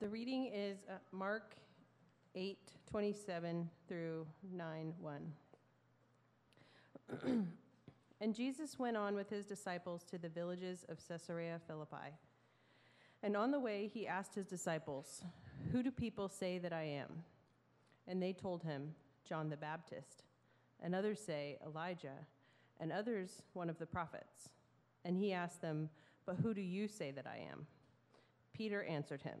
The reading is uh, Mark 8 27 through 9 1. and Jesus went on with his disciples to the villages of Caesarea Philippi. And on the way, he asked his disciples, Who do people say that I am? And they told him, John the Baptist. And others say, Elijah. And others, one of the prophets. And he asked them, But who do you say that I am? Peter answered him,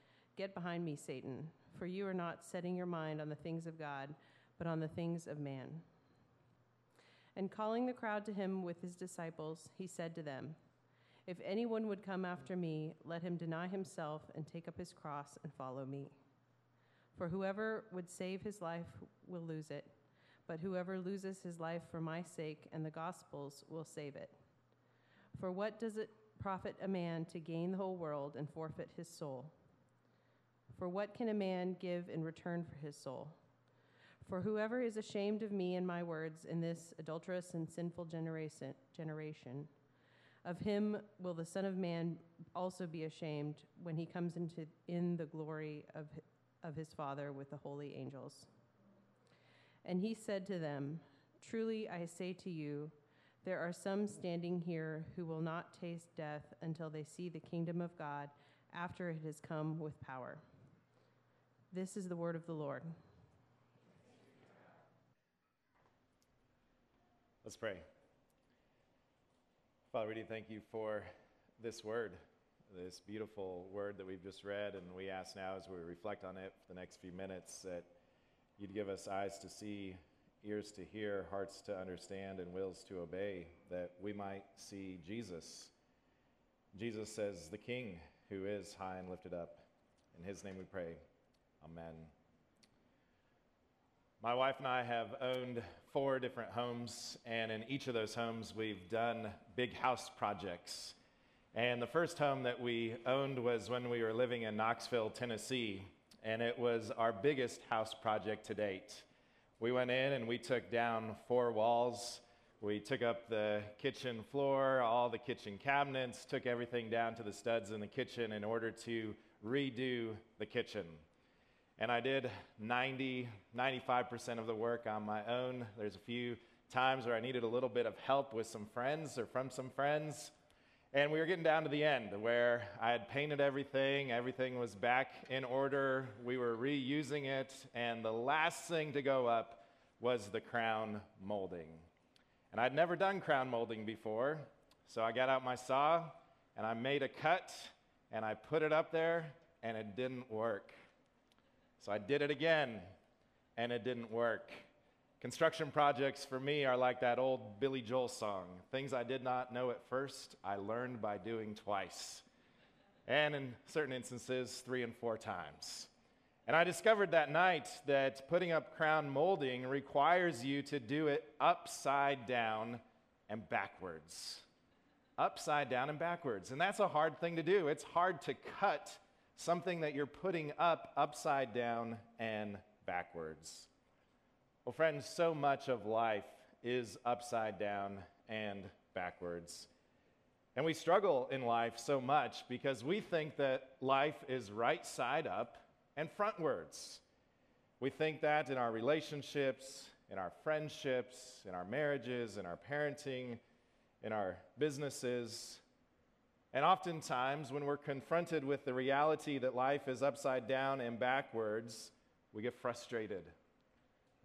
Get behind me, Satan, for you are not setting your mind on the things of God, but on the things of man. And calling the crowd to him with his disciples, he said to them, If anyone would come after me, let him deny himself and take up his cross and follow me. For whoever would save his life will lose it, but whoever loses his life for my sake and the gospel's will save it. For what does it profit a man to gain the whole world and forfeit his soul? For what can a man give in return for his soul? For whoever is ashamed of me and my words in this adulterous and sinful generation, of him will the Son of Man also be ashamed when he comes into in the glory of, of his Father with the holy angels. And he said to them, Truly I say to you, there are some standing here who will not taste death until they see the kingdom of God after it has come with power. This is the word of the Lord. Let's pray. Father, we do thank you for this word, this beautiful word that we've just read, and we ask now as we reflect on it for the next few minutes that you'd give us eyes to see, ears to hear, hearts to understand, and wills to obey, that we might see Jesus. Jesus says, the King who is high and lifted up. In his name we pray. Amen. My wife and I have owned four different homes, and in each of those homes, we've done big house projects. And the first home that we owned was when we were living in Knoxville, Tennessee, and it was our biggest house project to date. We went in and we took down four walls. We took up the kitchen floor, all the kitchen cabinets, took everything down to the studs in the kitchen in order to redo the kitchen. And I did 90, 95% of the work on my own. There's a few times where I needed a little bit of help with some friends or from some friends. And we were getting down to the end where I had painted everything, everything was back in order, we were reusing it, and the last thing to go up was the crown molding. And I'd never done crown molding before, so I got out my saw and I made a cut and I put it up there, and it didn't work. So I did it again, and it didn't work. Construction projects for me are like that old Billy Joel song things I did not know at first, I learned by doing twice. And in certain instances, three and four times. And I discovered that night that putting up crown molding requires you to do it upside down and backwards. Upside down and backwards. And that's a hard thing to do. It's hard to cut something that you're putting up upside down and backwards. Well, friends, so much of life is upside down and backwards. And we struggle in life so much because we think that life is right side up and frontwards. We think that in our relationships, in our friendships, in our marriages, in our parenting, in our businesses, and oftentimes, when we're confronted with the reality that life is upside down and backwards, we get frustrated,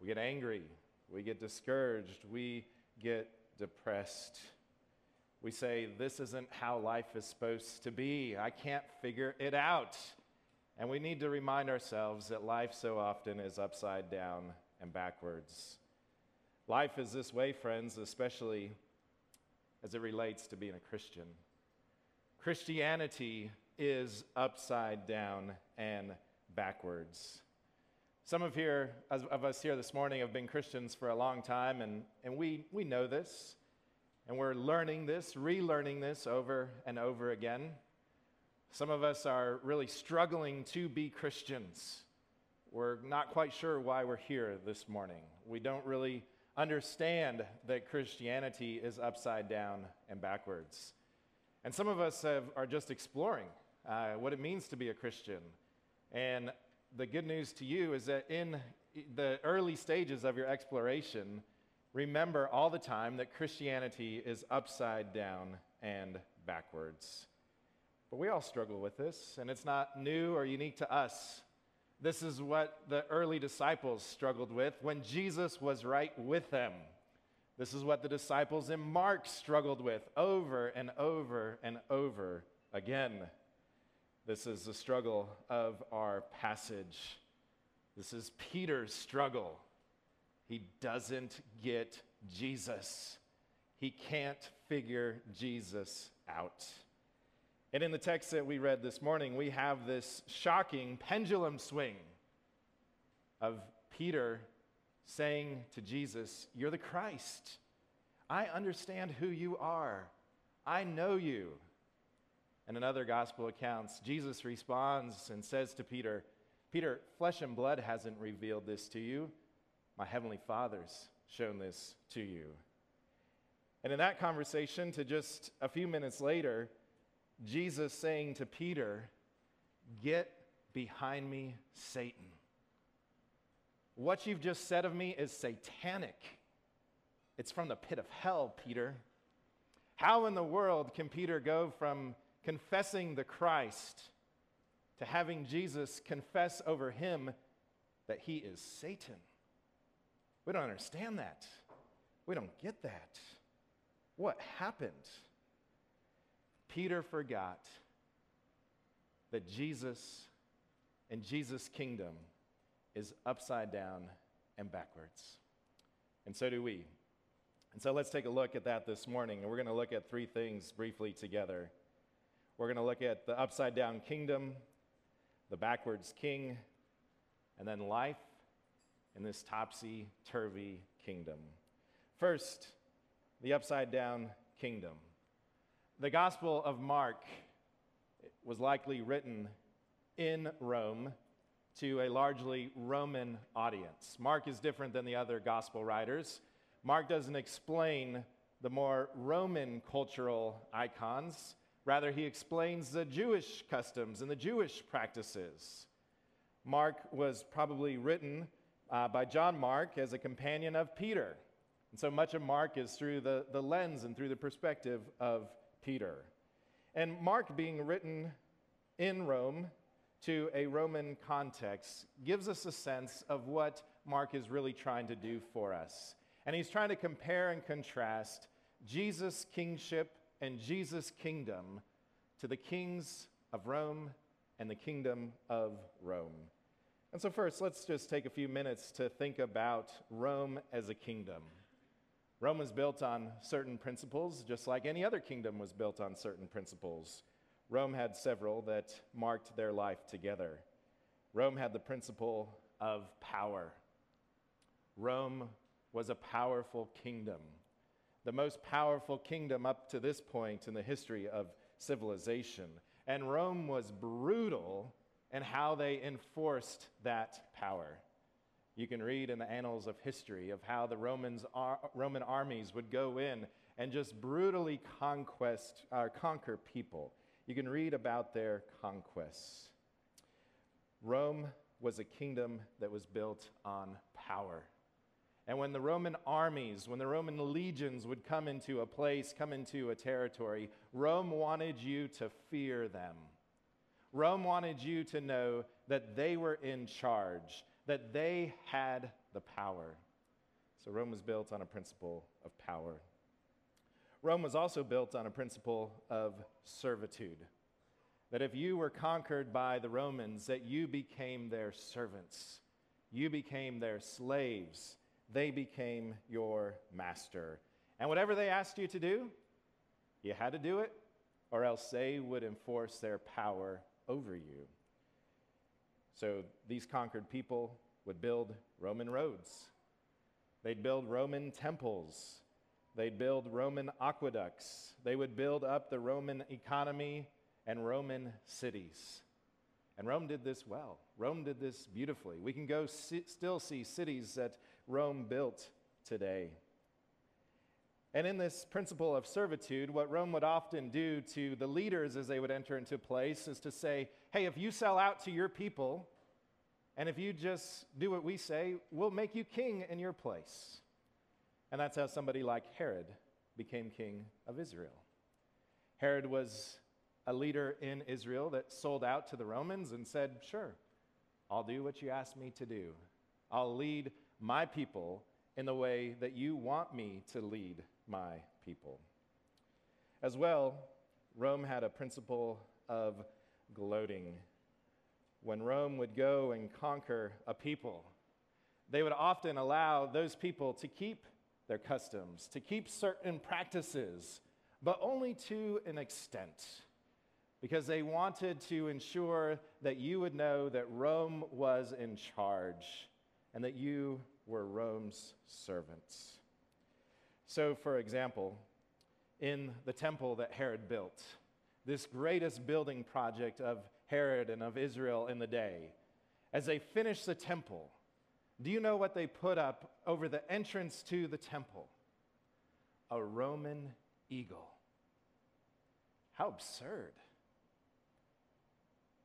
we get angry, we get discouraged, we get depressed. We say, This isn't how life is supposed to be. I can't figure it out. And we need to remind ourselves that life so often is upside down and backwards. Life is this way, friends, especially as it relates to being a Christian. Christianity is upside down and backwards. Some of, here, of us here this morning have been Christians for a long time, and, and we, we know this, and we're learning this, relearning this over and over again. Some of us are really struggling to be Christians. We're not quite sure why we're here this morning. We don't really understand that Christianity is upside down and backwards. And some of us have, are just exploring uh, what it means to be a Christian. And the good news to you is that in the early stages of your exploration, remember all the time that Christianity is upside down and backwards. But we all struggle with this, and it's not new or unique to us. This is what the early disciples struggled with when Jesus was right with them. This is what the disciples in Mark struggled with over and over and over again. This is the struggle of our passage. This is Peter's struggle. He doesn't get Jesus, he can't figure Jesus out. And in the text that we read this morning, we have this shocking pendulum swing of Peter saying to Jesus, You're the Christ. I understand who you are. I know you. And in other gospel accounts, Jesus responds and says to Peter, Peter, flesh and blood hasn't revealed this to you. My heavenly Father's shown this to you. And in that conversation, to just a few minutes later, Jesus saying to Peter, Get behind me, Satan. What you've just said of me is satanic. It's from the pit of hell, Peter. How in the world can Peter go from confessing the Christ to having Jesus confess over him that he is Satan? We don't understand that. We don't get that. What happened? Peter forgot that Jesus and Jesus' kingdom is upside down and backwards. And so do we. And so let's take a look at that this morning. And we're going to look at three things briefly together. We're going to look at the upside down kingdom, the backwards king, and then life in this topsy turvy kingdom. First, the upside down kingdom. The Gospel of Mark was likely written in Rome to a largely Roman audience. Mark is different than the other Gospel writers. Mark doesn't explain the more Roman cultural icons, rather, he explains the Jewish customs and the Jewish practices. Mark was probably written uh, by John Mark as a companion of Peter. And so much of Mark is through the, the lens and through the perspective of Peter. And Mark, being written in Rome to a Roman context, gives us a sense of what Mark is really trying to do for us. And he's trying to compare and contrast Jesus' kingship and Jesus' kingdom to the kings of Rome and the kingdom of Rome. And so, first, let's just take a few minutes to think about Rome as a kingdom. Rome was built on certain principles, just like any other kingdom was built on certain principles. Rome had several that marked their life together. Rome had the principle of power. Rome was a powerful kingdom, the most powerful kingdom up to this point in the history of civilization. And Rome was brutal in how they enforced that power. You can read in the annals of history of how the Romans ar- Roman armies would go in and just brutally conquest, uh, conquer people. You can read about their conquests. Rome was a kingdom that was built on power. And when the Roman armies, when the Roman legions would come into a place, come into a territory, Rome wanted you to fear them. Rome wanted you to know that they were in charge, that they had the power. So Rome was built on a principle of power. Rome was also built on a principle of servitude. That if you were conquered by the Romans, that you became their servants, you became their slaves, they became your master. And whatever they asked you to do, you had to do it, or else they would enforce their power over you. So these conquered people would build Roman roads, they'd build Roman temples, they'd build Roman aqueducts, they would build up the Roman economy and Roman cities. And Rome did this well. Rome did this beautifully. We can go still see cities that Rome built today. And in this principle of servitude, what Rome would often do to the leaders as they would enter into place is to say, hey, if you sell out to your people, and if you just do what we say, we'll make you king in your place. And that's how somebody like Herod became king of Israel. Herod was a leader in Israel that sold out to the Romans and said, Sure, I'll do what you ask me to do. I'll lead my people in the way that you want me to lead my people. As well, Rome had a principle of gloating. When Rome would go and conquer a people, they would often allow those people to keep their customs, to keep certain practices, but only to an extent because they wanted to ensure that you would know that Rome was in charge and that you were Rome's servants. So, for example, in the temple that Herod built, this greatest building project of Herod and of Israel in the day, as they finished the temple, do you know what they put up over the entrance to the temple? A Roman eagle. How absurd.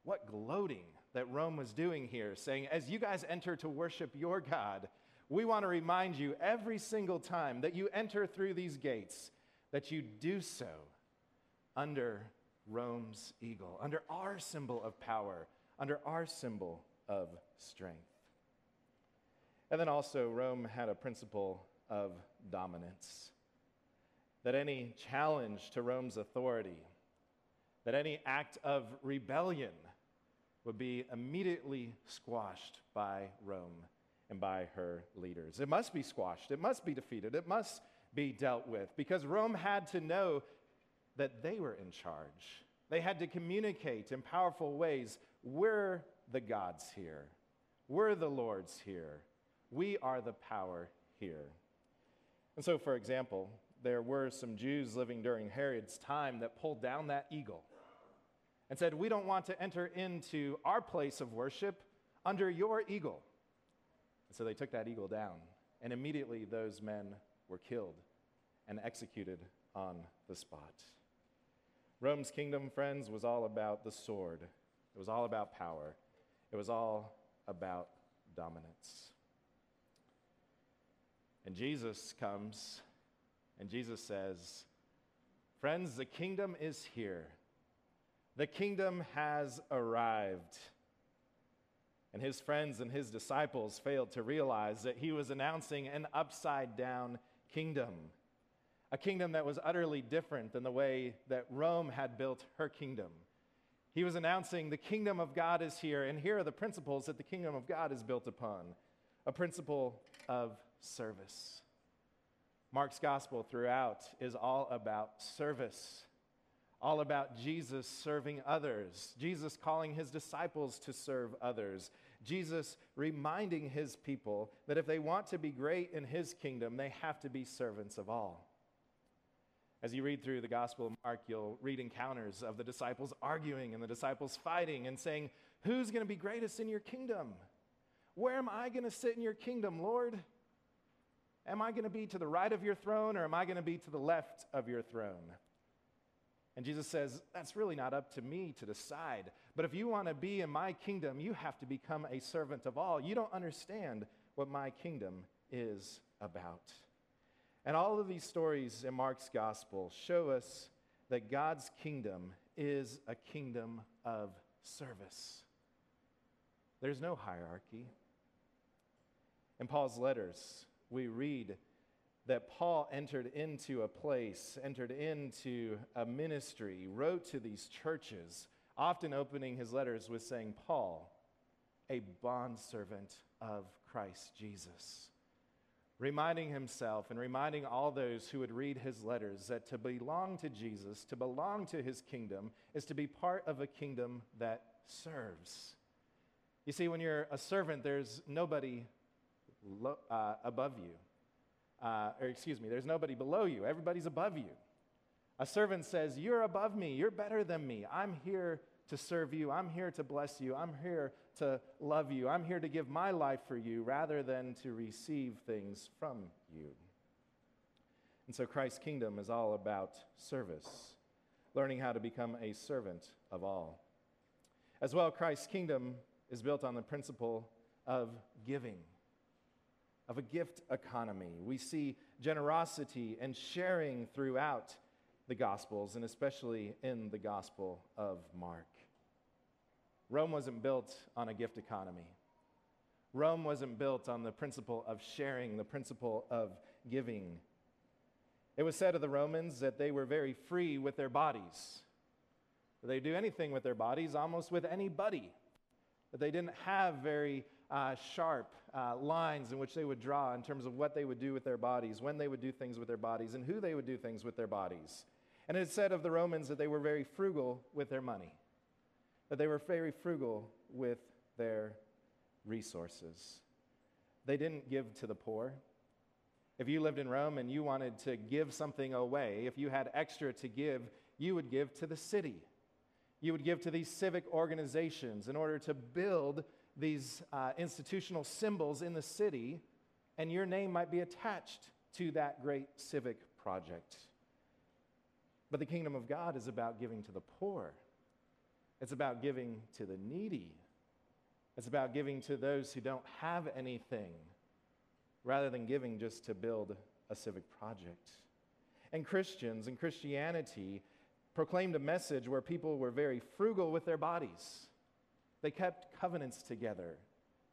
What gloating that Rome was doing here, saying, as you guys enter to worship your God, we want to remind you every single time that you enter through these gates that you do so under Rome's eagle, under our symbol of power, under our symbol of strength. And then also, Rome had a principle of dominance. That any challenge to Rome's authority, that any act of rebellion would be immediately squashed by Rome and by her leaders. It must be squashed, it must be defeated, it must be dealt with because Rome had to know that they were in charge. They had to communicate in powerful ways we're the gods here, we're the lords here, we are the power here. And so, for example, there were some Jews living during Herod's time that pulled down that eagle and said, We don't want to enter into our place of worship under your eagle. And so they took that eagle down, and immediately those men were killed and executed on the spot. Rome's kingdom, friends, was all about the sword, it was all about power, it was all about dominance. And Jesus comes, and Jesus says, Friends, the kingdom is here. The kingdom has arrived. And his friends and his disciples failed to realize that he was announcing an upside down kingdom, a kingdom that was utterly different than the way that Rome had built her kingdom. He was announcing the kingdom of God is here, and here are the principles that the kingdom of God is built upon a principle of service. Mark's gospel throughout is all about service all about Jesus serving others, Jesus calling his disciples to serve others, Jesus reminding his people that if they want to be great in his kingdom, they have to be servants of all. As you read through the Gospel of Mark, you'll read encounters of the disciples arguing and the disciples fighting and saying, Who's going to be greatest in your kingdom? Where am I going to sit in your kingdom, Lord? Am I going to be to the right of your throne or am I going to be to the left of your throne? And Jesus says, That's really not up to me to decide. But if you want to be in my kingdom, you have to become a servant of all. You don't understand what my kingdom is about. And all of these stories in Mark's gospel show us that God's kingdom is a kingdom of service. There's no hierarchy. In Paul's letters, we read that Paul entered into a place, entered into a ministry, wrote to these churches, often opening his letters with saying, Paul, a bondservant of Christ Jesus. Reminding himself and reminding all those who would read his letters that to belong to Jesus, to belong to his kingdom, is to be part of a kingdom that serves. You see, when you're a servant, there's nobody lo- uh, above you. Uh, or excuse me, there's nobody below you. Everybody's above you. A servant says, You're above me. You're better than me. I'm here to serve you. I'm here to bless you. I'm here to love you. I'm here to give my life for you rather than to receive things from you. And so Christ's kingdom is all about service, learning how to become a servant of all. As well, Christ's kingdom is built on the principle of giving, of a gift economy. We see generosity and sharing throughout the Gospels, and especially in the Gospel of Mark. Rome wasn't built on a gift economy. Rome wasn't built on the principle of sharing, the principle of giving. It was said of the Romans that they were very free with their bodies. They do anything with their bodies, almost with anybody. That they didn't have very uh, sharp uh, lines in which they would draw in terms of what they would do with their bodies, when they would do things with their bodies, and who they would do things with their bodies. And it said of the Romans that they were very frugal with their money, that they were very frugal with their resources. They didn't give to the poor. If you lived in Rome and you wanted to give something away, if you had extra to give, you would give to the city. You would give to these civic organizations in order to build these uh, institutional symbols in the city, and your name might be attached to that great civic project. But the kingdom of God is about giving to the poor, it's about giving to the needy, it's about giving to those who don't have anything rather than giving just to build a civic project. And Christians and Christianity proclaimed a message where people were very frugal with their bodies. They kept covenants together.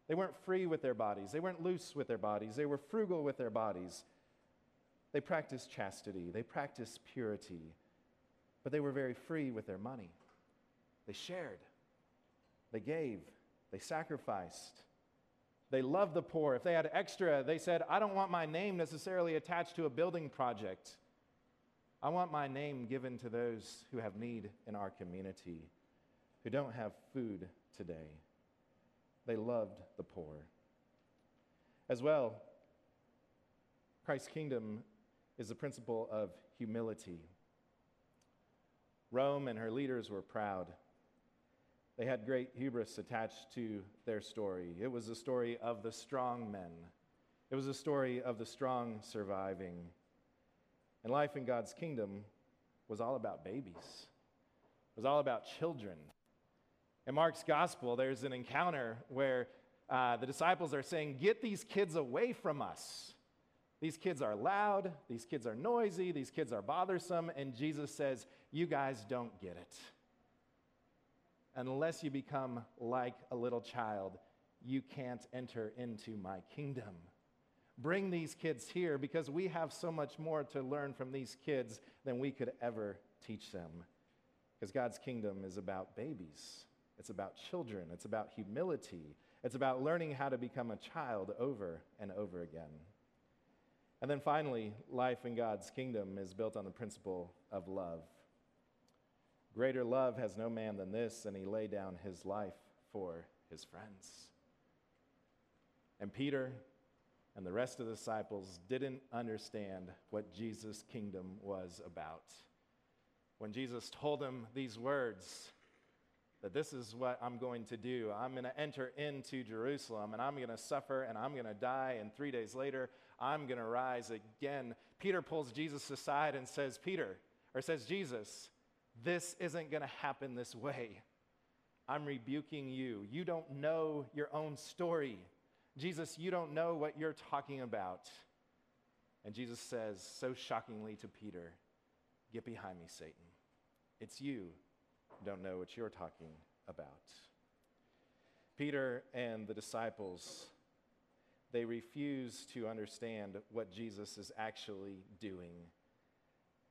They weren't free with their bodies. They weren't loose with their bodies. They were frugal with their bodies. They practiced chastity. They practiced purity. But they were very free with their money. They shared. They gave. They sacrificed. They loved the poor. If they had extra, they said, I don't want my name necessarily attached to a building project. I want my name given to those who have need in our community, who don't have food today. They loved the poor. As well, Christ's kingdom is the principle of humility. Rome and her leaders were proud. They had great hubris attached to their story. It was a story of the strong men, it was a story of the strong surviving. And life in God's kingdom was all about babies, it was all about children. In Mark's gospel, there's an encounter where uh, the disciples are saying, Get these kids away from us. These kids are loud, these kids are noisy, these kids are bothersome, and Jesus says, You guys don't get it. Unless you become like a little child, you can't enter into my kingdom. Bring these kids here because we have so much more to learn from these kids than we could ever teach them. Because God's kingdom is about babies, it's about children, it's about humility, it's about learning how to become a child over and over again. And then finally, life in God's kingdom is built on the principle of love. Greater love has no man than this, and he laid down his life for his friends. And Peter and the rest of the disciples didn't understand what Jesus' kingdom was about. When Jesus told them these words, that this is what I'm going to do. I'm going to enter into Jerusalem and I'm going to suffer and I'm going to die, and three days later, I'm going to rise again. Peter pulls Jesus aside and says, Peter, or says, Jesus, this isn't going to happen this way. I'm rebuking you. You don't know your own story. Jesus, you don't know what you're talking about. And Jesus says so shockingly to Peter, Get behind me, Satan. It's you don't know what you're talking about. Peter and the disciples, they refuse to understand what Jesus is actually doing.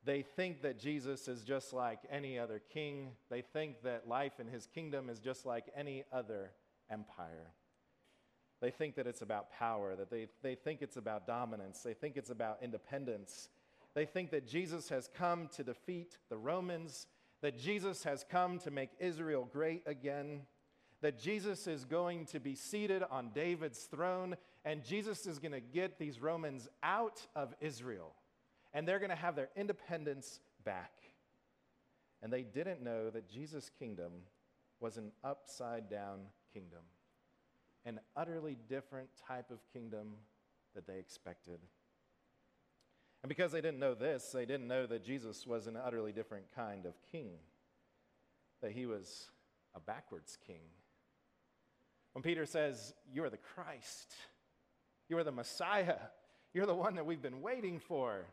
They think that Jesus is just like any other king. They think that life in his kingdom is just like any other empire. They think that it's about power, that they, they think it's about dominance, they think it's about independence. They think that Jesus has come to defeat the Romans, that Jesus has come to make Israel great again. that Jesus is going to be seated on David's throne, and Jesus is going to get these Romans out of Israel, and they're going to have their independence back. And they didn't know that Jesus' kingdom was an upside down kingdom, an utterly different type of kingdom that they expected. And because they didn't know this, they didn't know that Jesus was an utterly different kind of king, that he was a backwards king. When Peter says, You are the Christ, you are the Messiah, you're the one that we've been waiting for.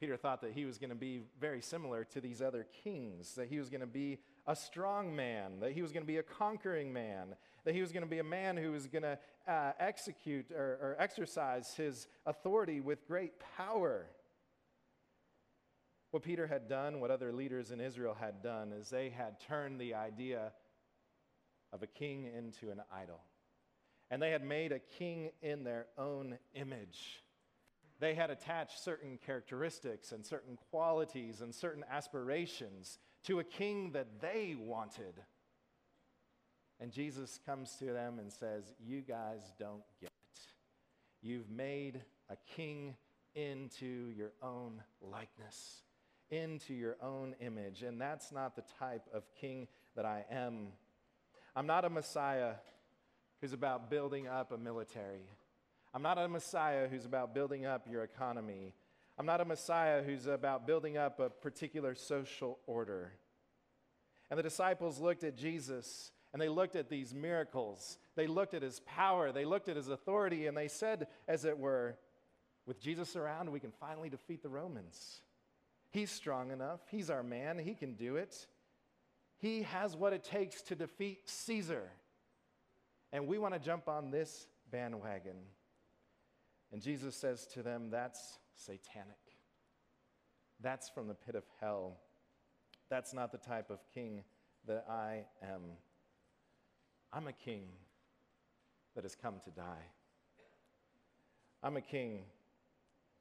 Peter thought that he was going to be very similar to these other kings, that he was going to be a strong man, that he was going to be a conquering man, that he was going to be a man who was going to uh, execute or, or exercise his authority with great power. What Peter had done, what other leaders in Israel had done, is they had turned the idea of a king into an idol. And they had made a king in their own image. They had attached certain characteristics and certain qualities and certain aspirations to a king that they wanted. And Jesus comes to them and says, You guys don't get it. You've made a king into your own likeness, into your own image. And that's not the type of king that I am. I'm not a Messiah who's about building up a military. I'm not a Messiah who's about building up your economy. I'm not a Messiah who's about building up a particular social order. And the disciples looked at Jesus and they looked at these miracles. They looked at his power. They looked at his authority and they said, as it were, with Jesus around, we can finally defeat the Romans. He's strong enough. He's our man. He can do it. He has what it takes to defeat Caesar. And we want to jump on this bandwagon. And Jesus says to them, That's satanic. That's from the pit of hell. That's not the type of king that I am. I'm a king that has come to die. I'm a king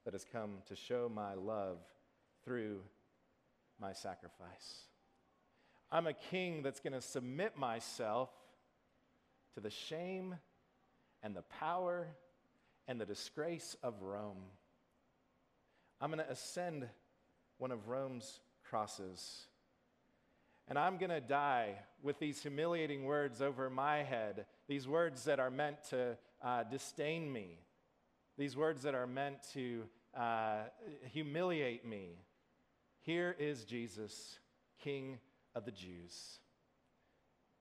that has come to show my love through my sacrifice. I'm a king that's going to submit myself to the shame and the power and the disgrace of Rome. I'm going to ascend one of Rome's crosses. And I'm going to die with these humiliating words over my head, these words that are meant to uh, disdain me, these words that are meant to uh, humiliate me. Here is Jesus, King of the Jews.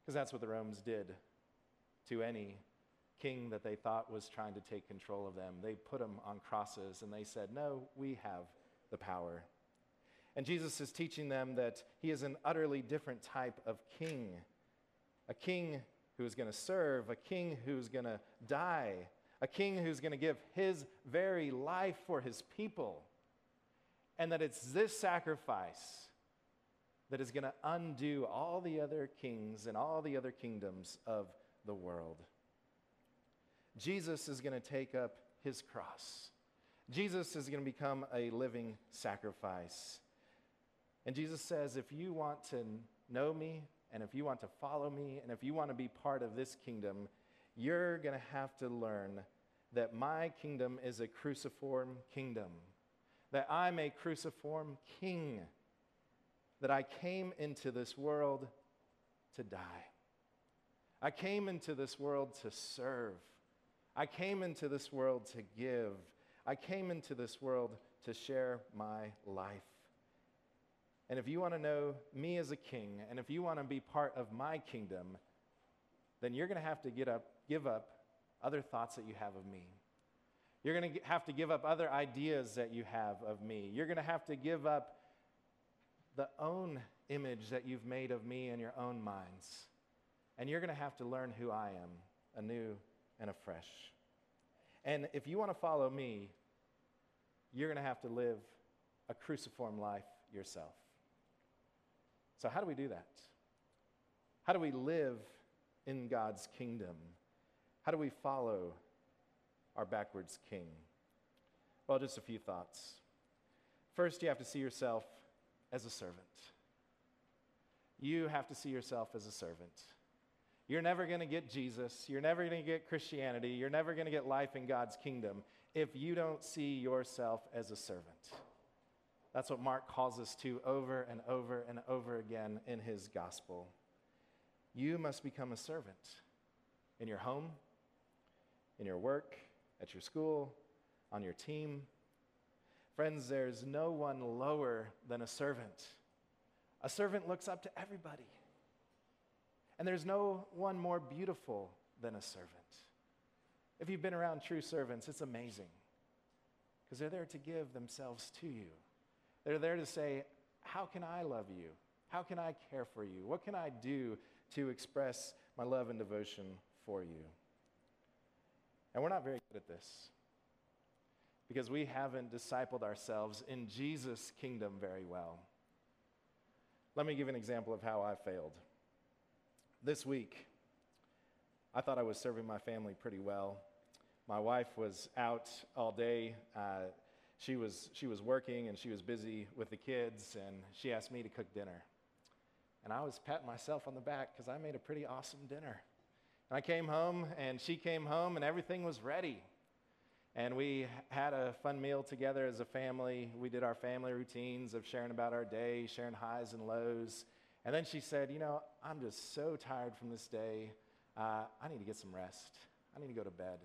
Because that's what the Romans did to any king that they thought was trying to take control of them. They put them on crosses and they said, No, we have the power. And Jesus is teaching them that he is an utterly different type of king a king who is going to serve, a king who's going to die, a king who's going to give his very life for his people. And that it's this sacrifice that is going to undo all the other kings and all the other kingdoms of the world. Jesus is going to take up his cross. Jesus is going to become a living sacrifice. And Jesus says, if you want to know me, and if you want to follow me, and if you want to be part of this kingdom, you're going to have to learn that my kingdom is a cruciform kingdom, that I'm a cruciform king, that I came into this world to die. I came into this world to serve. I came into this world to give. I came into this world to share my life. And if you want to know me as a king, and if you want to be part of my kingdom, then you're going to have to get up, give up other thoughts that you have of me. You're going to have to give up other ideas that you have of me. You're going to have to give up the own image that you've made of me in your own minds. And you're going to have to learn who I am anew and afresh. And if you want to follow me, you're going to have to live a cruciform life yourself. So, how do we do that? How do we live in God's kingdom? How do we follow our backwards king? Well, just a few thoughts. First, you have to see yourself as a servant. You have to see yourself as a servant. You're never going to get Jesus. You're never going to get Christianity. You're never going to get life in God's kingdom if you don't see yourself as a servant. That's what Mark calls us to over and over and over again in his gospel. You must become a servant in your home, in your work, at your school, on your team. Friends, there's no one lower than a servant. A servant looks up to everybody. And there's no one more beautiful than a servant. If you've been around true servants, it's amazing because they're there to give themselves to you. They're there to say, How can I love you? How can I care for you? What can I do to express my love and devotion for you? And we're not very good at this because we haven't discipled ourselves in Jesus' kingdom very well. Let me give an example of how I failed. This week, I thought I was serving my family pretty well. My wife was out all day. Uh, she, was, she was working and she was busy with the kids, and she asked me to cook dinner. And I was patting myself on the back because I made a pretty awesome dinner. And I came home, and she came home, and everything was ready. And we had a fun meal together as a family. We did our family routines of sharing about our day, sharing highs and lows. And then she said, You know, I'm just so tired from this day. Uh, I need to get some rest. I need to go to bed.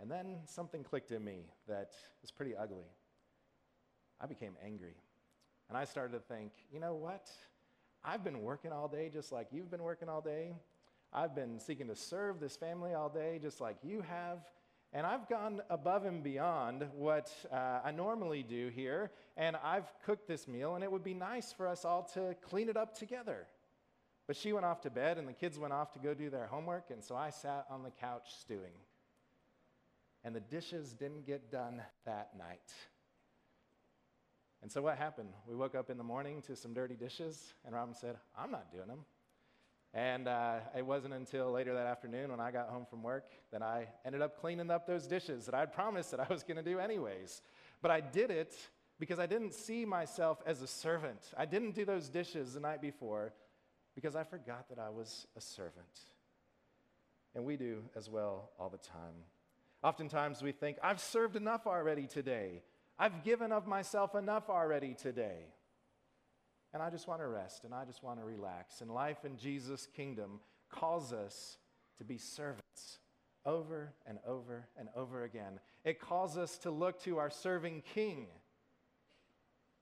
And then something clicked in me that was pretty ugly. I became angry. And I started to think, you know what? I've been working all day just like you've been working all day. I've been seeking to serve this family all day just like you have. And I've gone above and beyond what uh, I normally do here. And I've cooked this meal, and it would be nice for us all to clean it up together. But she went off to bed, and the kids went off to go do their homework. And so I sat on the couch stewing. And the dishes didn't get done that night. And so what happened? We woke up in the morning to some dirty dishes, and Robin said, I'm not doing them. And uh, it wasn't until later that afternoon when I got home from work that I ended up cleaning up those dishes that I'd promised that I was going to do anyways. But I did it because I didn't see myself as a servant. I didn't do those dishes the night before because I forgot that I was a servant. And we do as well all the time. Oftentimes we think, I've served enough already today. I've given of myself enough already today and I just want to rest and I just want to relax. And life in Jesus' kingdom calls us to be servants over and over and over again. It calls us to look to our serving King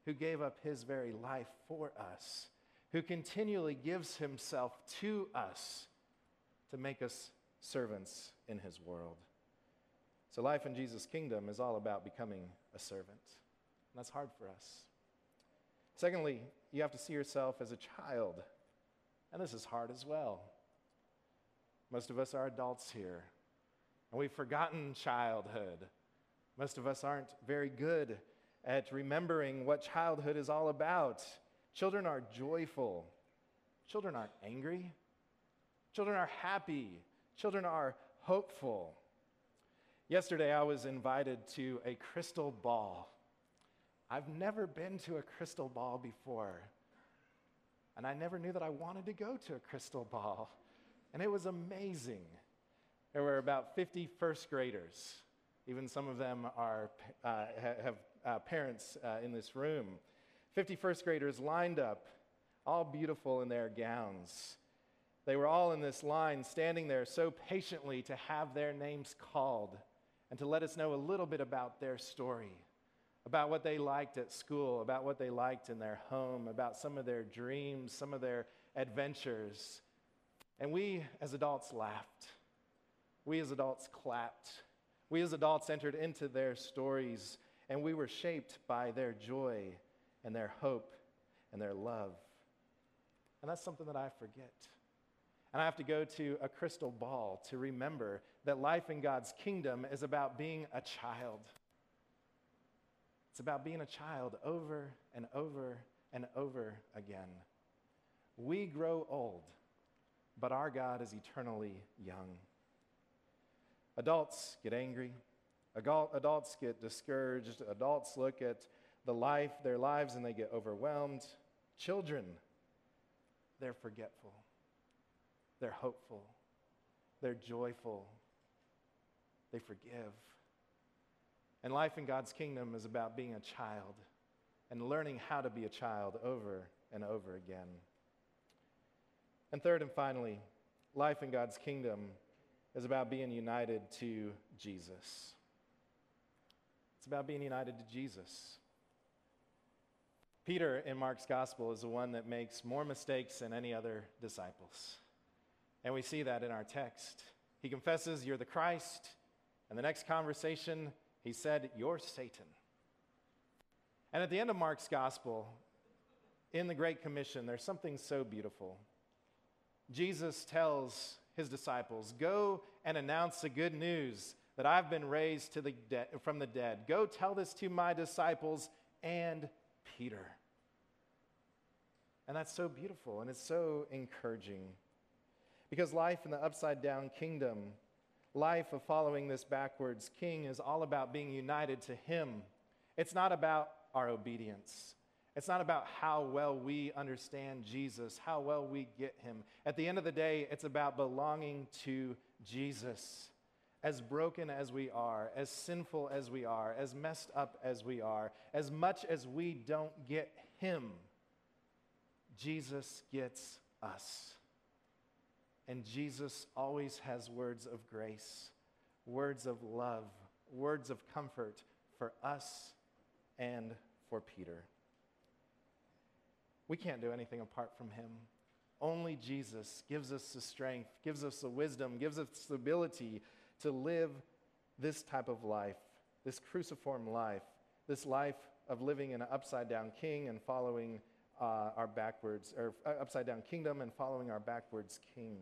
who gave up his very life for us, who continually gives himself to us to make us servants in his world. So, life in Jesus' kingdom is all about becoming a servant. And that's hard for us. Secondly, you have to see yourself as a child. And this is hard as well. Most of us are adults here, and we've forgotten childhood. Most of us aren't very good at remembering what childhood is all about. Children are joyful, children aren't angry, children are happy, children are hopeful. Yesterday, I was invited to a crystal ball. I've never been to a crystal ball before. And I never knew that I wanted to go to a crystal ball. And it was amazing. There were about 50 first graders. Even some of them are, uh, have uh, parents uh, in this room. 50 first graders lined up, all beautiful in their gowns. They were all in this line, standing there so patiently to have their names called and to let us know a little bit about their story about what they liked at school, about what they liked in their home, about some of their dreams, some of their adventures. And we as adults laughed. We as adults clapped. We as adults entered into their stories, and we were shaped by their joy and their hope and their love. And that's something that I forget. And I have to go to a crystal ball to remember that life in God's kingdom is about being a child it's about being a child over and over and over again. We grow old, but our God is eternally young. Adults get angry. Adults get discouraged. Adults look at the life, their lives, and they get overwhelmed. Children, they're forgetful. they're hopeful, they're joyful, they forgive. And life in God's kingdom is about being a child and learning how to be a child over and over again. And third and finally, life in God's kingdom is about being united to Jesus. It's about being united to Jesus. Peter in Mark's gospel is the one that makes more mistakes than any other disciples. And we see that in our text. He confesses, You're the Christ. And the next conversation, he said, You're Satan. And at the end of Mark's gospel, in the Great Commission, there's something so beautiful. Jesus tells his disciples, Go and announce the good news that I've been raised the de- from the dead. Go tell this to my disciples and Peter. And that's so beautiful and it's so encouraging. Because life in the upside down kingdom, life of following this backwards king, is all about being united to him. It's not about our obedience. It's not about how well we understand Jesus, how well we get him. At the end of the day, it's about belonging to Jesus. As broken as we are, as sinful as we are, as messed up as we are, as much as we don't get him, Jesus gets us. And Jesus always has words of grace, words of love, words of comfort for us and for Peter. We can't do anything apart from him. Only Jesus gives us the strength, gives us the wisdom, gives us the ability to live this type of life, this cruciform life, this life of living in an upside down king and following uh, our backwards, or uh, upside down kingdom and following our backwards king.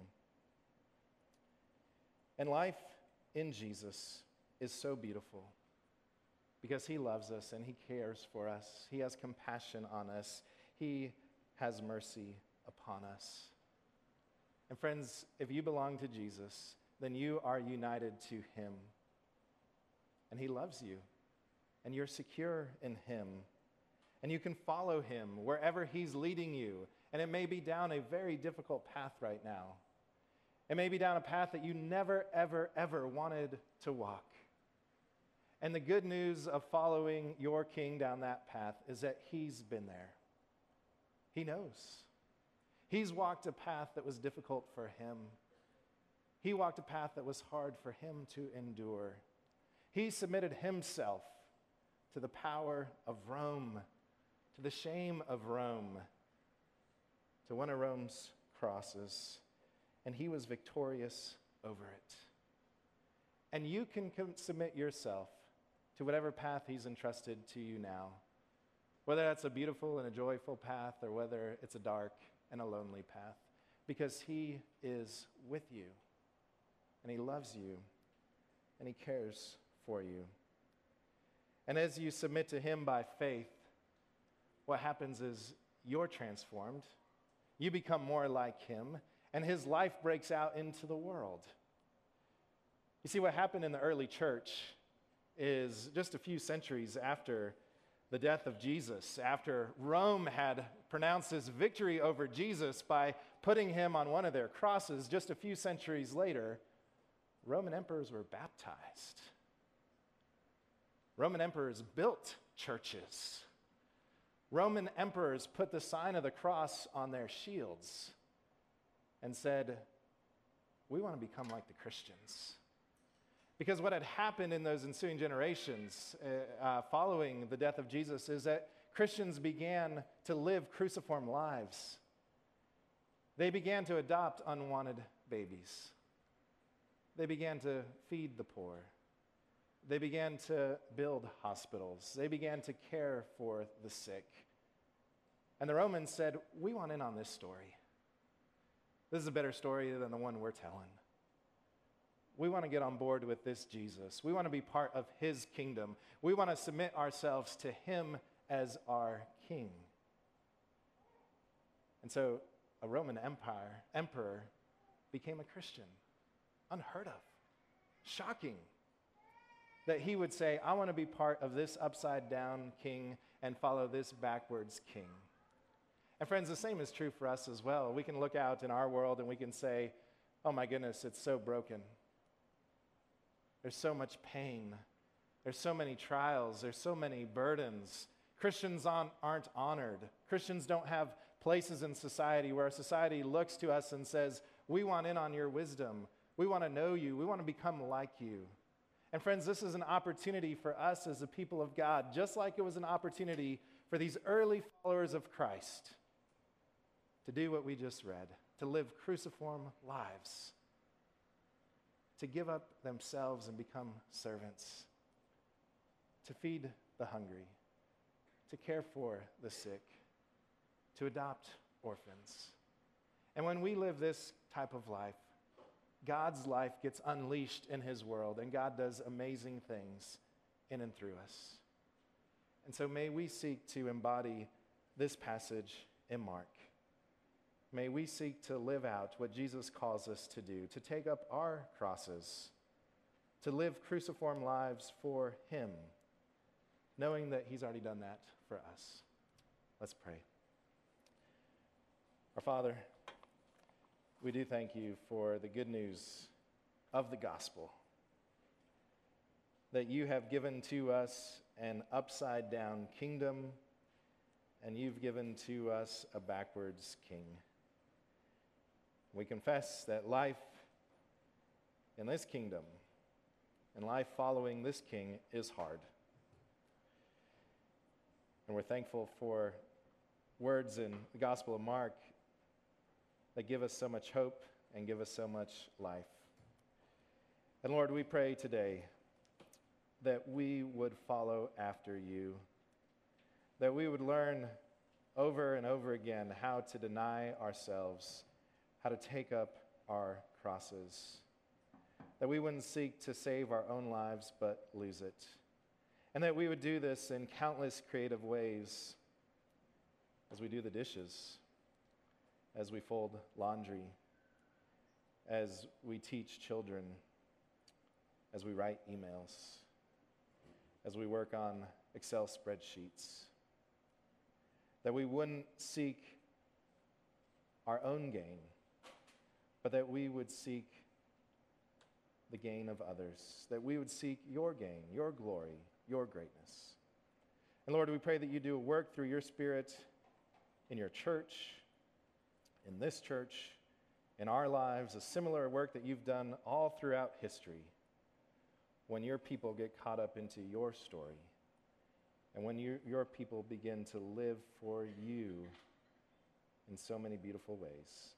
And life in Jesus is so beautiful because he loves us and he cares for us. He has compassion on us. He has mercy upon us. And friends, if you belong to Jesus, then you are united to him. And he loves you. And you're secure in him. And you can follow him wherever he's leading you. And it may be down a very difficult path right now. It may be down a path that you never, ever, ever wanted to walk. And the good news of following your king down that path is that he's been there. He knows. He's walked a path that was difficult for him. He walked a path that was hard for him to endure. He submitted himself to the power of Rome, to the shame of Rome, to one of Rome's crosses and he was victorious over it. And you can submit yourself to whatever path he's entrusted to you now, whether that's a beautiful and a joyful path or whether it's a dark and a lonely path, because he is with you and he loves you and he cares for you. And as you submit to him by faith, what happens is you're transformed. You become more like him, and his life breaks out into the world. You see, what happened in the early church is just a few centuries after the death of Jesus, after Rome had pronounced his victory over Jesus by putting him on one of their crosses, just a few centuries later, Roman emperors were baptized. Roman emperors built churches. Roman emperors put the sign of the cross on their shields and said, We want to become like the Christians. Because what had happened in those ensuing generations uh, uh, following the death of Jesus is that Christians began to live cruciform lives. They began to adopt unwanted babies. They began to feed the poor. They began to build hospitals. They began to care for the sick. And the Romans said, We want in on this story. This is a better story than the one we're telling. We want to get on board with this Jesus. We want to be part of his kingdom. We want to submit ourselves to him as our king. And so a Roman empire emperor became a Christian. Unheard of. Shocking that he would say, I want to be part of this upside down king and follow this backwards king. And friends, the same is true for us as well. We can look out in our world and we can say, Oh my goodness, it's so broken. There's so much pain. There's so many trials. There's so many burdens. Christians aren't honored. Christians don't have places in society where society looks to us and says, We want in on your wisdom. We want to know you. We want to become like you. And friends, this is an opportunity for us as a people of God, just like it was an opportunity for these early followers of Christ to do what we just read, to live cruciform lives, to give up themselves and become servants, to feed the hungry, to care for the sick, to adopt orphans. And when we live this type of life, God's life gets unleashed in his world, and God does amazing things in and through us. And so may we seek to embody this passage in Mark. May we seek to live out what Jesus calls us to do, to take up our crosses, to live cruciform lives for him, knowing that he's already done that for us. Let's pray. Our Father, we do thank you for the good news of the gospel that you have given to us an upside down kingdom and you've given to us a backwards king. We confess that life in this kingdom and life following this king is hard. And we're thankful for words in the Gospel of Mark that give us so much hope and give us so much life. And Lord, we pray today that we would follow after you, that we would learn over and over again how to deny ourselves, how to take up our crosses, that we wouldn't seek to save our own lives but lose it, and that we would do this in countless creative ways as we do the dishes as we fold laundry, as we teach children, as we write emails, as we work on Excel spreadsheets. That we wouldn't seek our own gain, but that we would seek the gain of others, that we would seek your gain, your glory, your greatness. And Lord, we pray that you do a work through your Spirit in your church in this church, in our lives, a similar work that you've done all throughout history when your people get caught up into your story and when you, your people begin to live for you in so many beautiful ways.